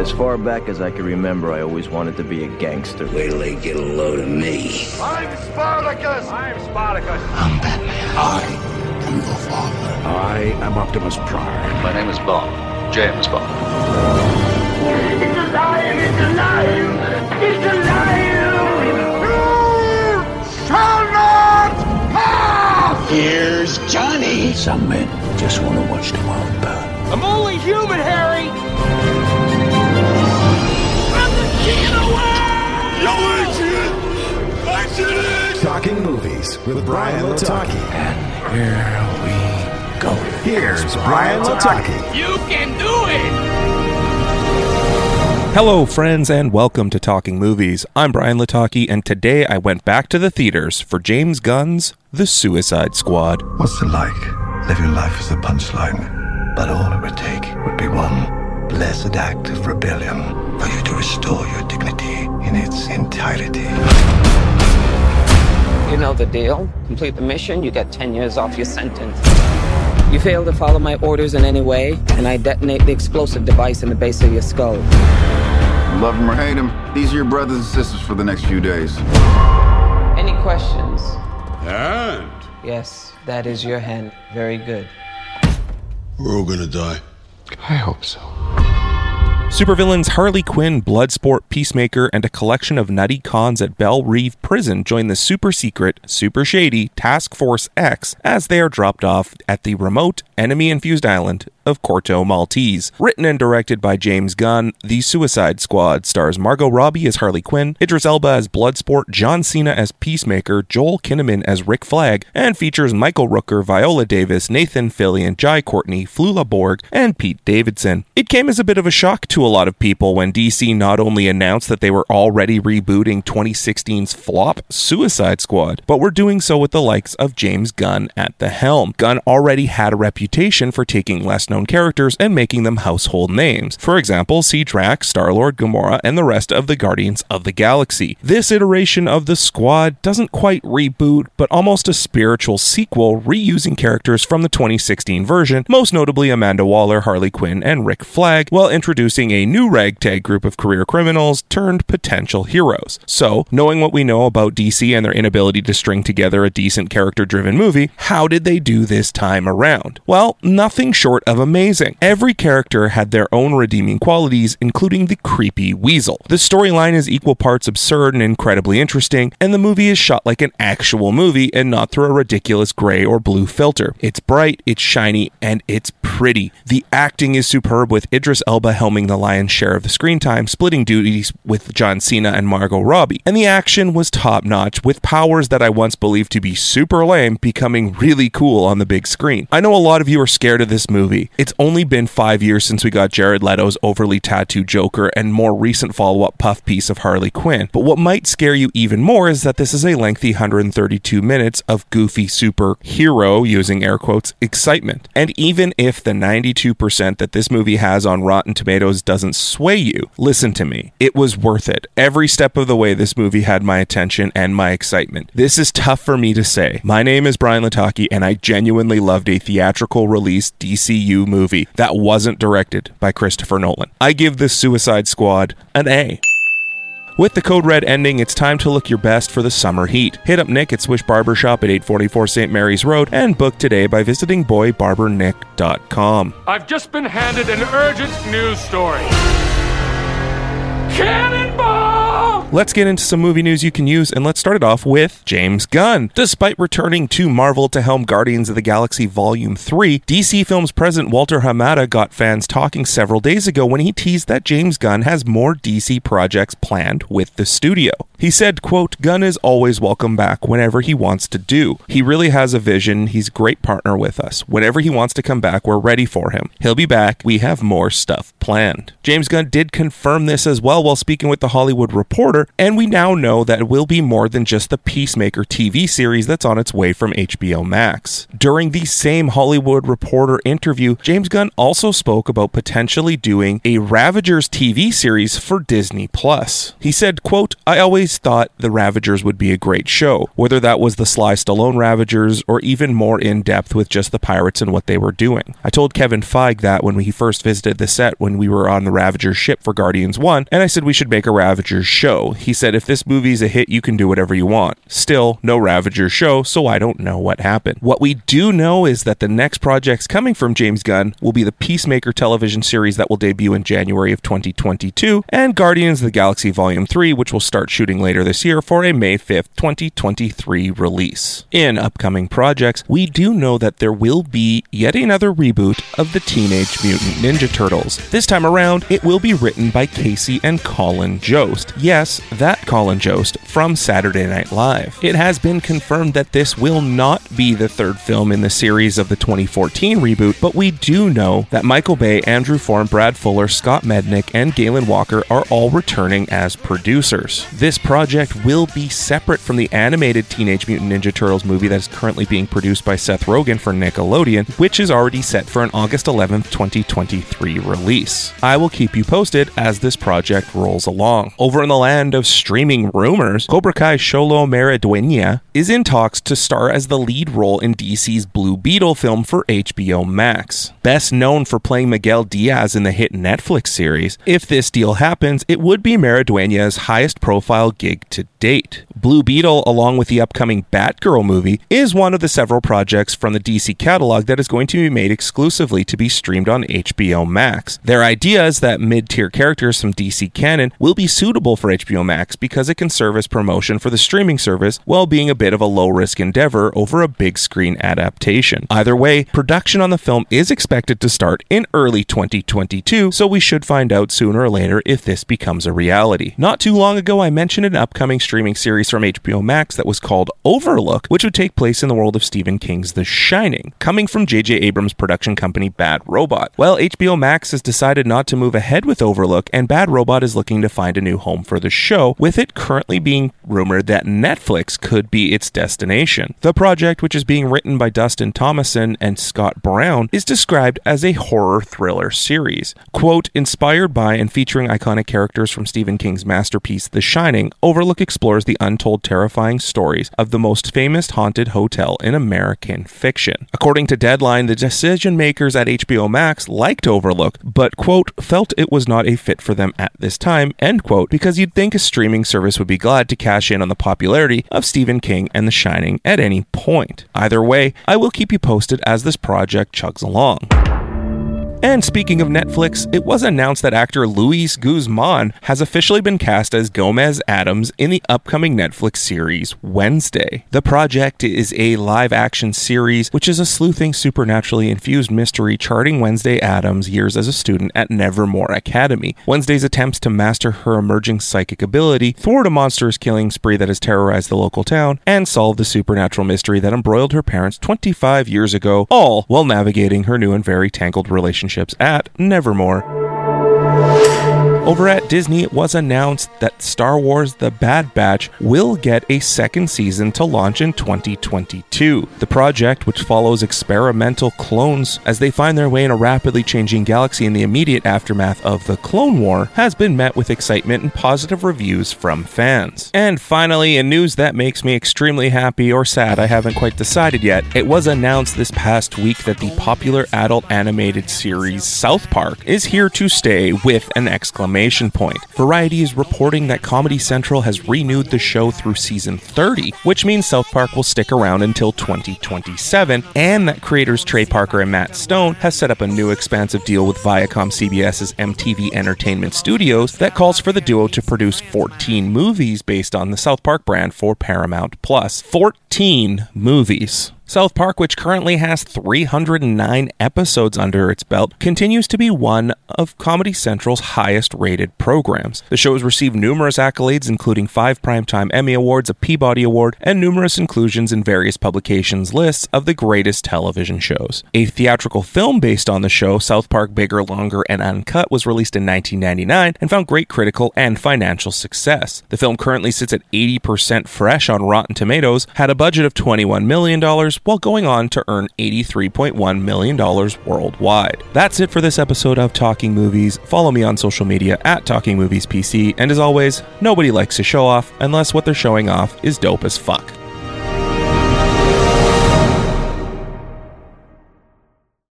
As far back as I can remember, I always wanted to be a gangster. Wait till they get a load of me. I'm Spartacus! I'm Spartacus. I'm Batman. I am your father. I am Optimus Prime. My name is Bond. James Bond. It's alive! It's alive! It's alive! You shall not pass! Here's Johnny. Some men just want to watch the world burn. I'm only human, Harry! Talking movies with Bryan Lataki. And here we go. Here's Bryan Lataki. You can do it! Hello, friends, and welcome to Talking Movies. I'm Bryan Lataki, and today I went back to the theaters for James Gunn's The Suicide Squad. What's it like living life as a punchline? But all it would take would be one blessed act of rebellion for you to restore your dignity in its entirety. You know the deal. Complete the mission, you get 10 years off your sentence. You fail to follow my orders in any way, and I detonate the explosive device in the base of your skull. Love him or hate him, these are your brothers and sisters for the next few days. Any questions? And? Yes, that is your hand. Very good. We're all gonna die. I hope so. Supervillains Harley Quinn, Bloodsport, Peacemaker, and a collection of nutty cons at Belle Reeve Prison join the super secret, super shady Task Force X as they are dropped off at the remote, enemy infused island of Corto Maltese. Written and directed by James Gunn, The Suicide Squad stars Margot Robbie as Harley Quinn, Idris Elba as Bloodsport, John Cena as Peacemaker, Joel Kinnaman as Rick Flag, and features Michael Rooker, Viola Davis, Nathan Fillion, Jai Courtney, Flula Borg, and Pete Davidson. It came as a bit of a shock to a lot of people when DC not only announced that they were already rebooting 2016's flop Suicide Squad, but were doing so with the likes of James Gunn at the helm. Gunn already had a reputation for taking less known characters and making them household names. For example, see Drax, Star Lord, Gamora, and the rest of the Guardians of the Galaxy. This iteration of the squad doesn't quite reboot, but almost a spiritual sequel, reusing characters from the 2016 version, most notably Amanda Waller, Harley Quinn, and Rick Flag, while introducing a new ragtag group of career criminals turned potential heroes. So, knowing what we know about DC and their inability to string together a decent character driven movie, how did they do this time around? Well, nothing short of amazing. Every character had their own redeeming qualities, including the creepy weasel. The storyline is equal parts absurd and incredibly interesting, and the movie is shot like an actual movie and not through a ridiculous gray or blue filter. It's bright, it's shiny, and it's pretty. The acting is superb with Idris Elba helming the lion's share of the screen time, splitting duties with John Cena and Margot Robbie. And the action was top notch, with powers that I once believed to be super lame becoming really cool on the big screen. I know a lot of you are scared of this movie. It's only been five years since we got Jared Leto's overly tattooed Joker and more recent follow up puff piece of Harley Quinn. But what might scare you even more is that this is a lengthy 132 minutes of goofy superhero, using air quotes, excitement. And even if the 92% that this movie has on Rotten Tomatoes doesn't sway you, listen to me. It was worth it. Every step of the way, this movie had my attention and my excitement. This is tough for me to say. My name is Bryan Lataki, and I genuinely loved a theatrical release DCU movie that wasn't directed by Christopher Nolan. I give this Suicide Squad an A. With the code red ending, it's time to look your best for the summer heat. Hit up Nick at Swish Barbershop at 844 St. Mary's Road and book today by visiting boybarbernick.com. I've just been handed an urgent news story. Let's get into some movie news you can use, and let's start it off with James Gunn. Despite returning to Marvel to helm Guardians of the Galaxy Volume 3, DC Films president Walter Hamada got fans talking several days ago when he teased that James Gunn has more DC projects planned with the studio. He said, quote, Gunn is always welcome back whenever he wants to do. He really has a vision. He's a great partner with us. Whenever he wants to come back, we're ready for him. He'll be back. We have more stuff planned. James Gunn did confirm this as well while speaking with The Hollywood Reporter and we now know that it will be more than just the Peacemaker TV series that's on its way from HBO Max. During the same Hollywood Reporter interview, James Gunn also spoke about potentially doing a Ravagers TV series for Disney Plus. He said, quote, I always thought the Ravagers would be a great show, whether that was the Sly Stallone Ravagers or even more in depth with just the pirates and what they were doing. I told Kevin Feige that when he first visited the set when we were on the Ravagers ship for Guardians 1, and I said we should make a Ravagers show. He said, if this movie's a hit, you can do whatever you want. Still, no Ravagers show, so I don't know what happened. What we do know is that the next projects coming from James Gunn will be the Peacemaker television series that will debut in January of 2022, and Guardians of the Galaxy Volume 3, which will start shooting later this year for a May 5th, 2023 release. In upcoming projects, we do know that there will be yet another reboot of the Teenage Mutant Ninja Turtles. This time around, it will be written by Casey and Colin Jost. Yes, that Colin Jost from Saturday Night Live. It has been confirmed that this will not be the third film in the series of the 2014 reboot, but we do know that Michael Bay, Andrew Form, Brad Fuller, Scott Mednick, and Galen Walker are all returning as producers. This project will be separate from the animated Teenage Mutant Ninja Turtles movie that is currently being produced by Seth Rogen for Nickelodeon, which is already set for an August 11th, 2023 release. I will keep you posted as this project rolls along. Over in the land of streaming rumors, Cobra Kai Xolo Maridueña is in talks to star as the lead role in DC's Blue Beetle film for HBO Max. Best known for playing Miguel Diaz in the hit Netflix series, if this deal happens, it would be Maridueña's highest profile gig to date. Blue Beetle, along with the upcoming Batgirl movie, is one of the several projects from the DC catalog that is going to be made exclusively to be streamed on HBO Max. Their idea is that mid tier characters from DC canon will be suitable for HBO Max because it can serve as promotion for the streaming service while being a bit of a low risk endeavor over a big screen adaptation. Either way, production on the film is expected to start in early 2022, so we should find out sooner or later if this becomes a reality. Not too long ago, I mentioned an upcoming streaming series from HBO Max that was called Overlook, which would take place in the world of Stephen King's The Shining, coming from J.J. Abrams' production company Bad Robot. Well, HBO Max has decided not to move ahead with Overlook, and Bad Robot is looking to find a new home for the show, with it currently being rumored that Netflix could be its destination. The project, which is being written by Dustin Thomason and Scott Brown, is described as a horror thriller series. Quote, inspired by and featuring iconic characters from Stephen King's masterpiece The Shining, Overlook explores the untold terrifying stories of the most famous haunted hotel in American fiction. According to Deadline, the decision makers at HBO Max liked Overlook, but, quote, felt it was not a fit for them at this time, end quote, because you'd think a streaming service would be glad to cash in on the popularity of Stephen King and The Shining at any point. Either way, I will keep you posted as this project chugs along. And speaking of Netflix, it was announced that actor Luis Guzman has officially been cast as Gomez Addams in the upcoming Netflix series Wednesday. The project is a live action series, which is a sleuthing, supernaturally infused mystery charting Wednesday Addams' years as a student at Nevermore Academy. Wednesday's attempts to master her emerging psychic ability, thwart a monstrous killing spree that has terrorized the local town, and solve the supernatural mystery that embroiled her parents 25 years ago, all while navigating her new and very tangled relationship at Nevermore. Over at Disney, it was announced that Star Wars The Bad Batch will get a second season to launch in 2022. The project, which follows experimental clones as they find their way in a rapidly changing galaxy in the immediate aftermath of the Clone War, has been met with excitement and positive reviews from fans. And finally, in news that makes me extremely happy or sad, I haven't quite decided yet, it was announced this past week that the popular adult animated series South Park is here to stay with an exclamation point. Variety is reporting that Comedy Central has renewed the show through season 30, which means South Park will stick around until 2027, and that creators Trey Parker and Matt Stone has set up a new expansive deal with Viacom CBS's MTV Entertainment Studios that calls for the duo to produce 14 movies based on the South Park brand for Paramount Plus. 14 movies. South Park, which currently has 309 episodes under its belt, continues to be one of Comedy Central's highest rated programs. The show has received numerous accolades, including five Primetime Emmy Awards, a Peabody Award, and numerous inclusions in various publications' lists of the greatest television shows. A theatrical film based on the show, South Park Bigger, Longer, and Uncut, was released in 1999 and found great critical and financial success. The film currently sits at 80% fresh on Rotten Tomatoes, had a budget of $21 million, while going on to earn $83.1 million worldwide. That's it for this episode of Talking Movies. Follow me on social media at Talking Movies PC, and as always, nobody likes to show off unless what they're showing off is dope as fuck.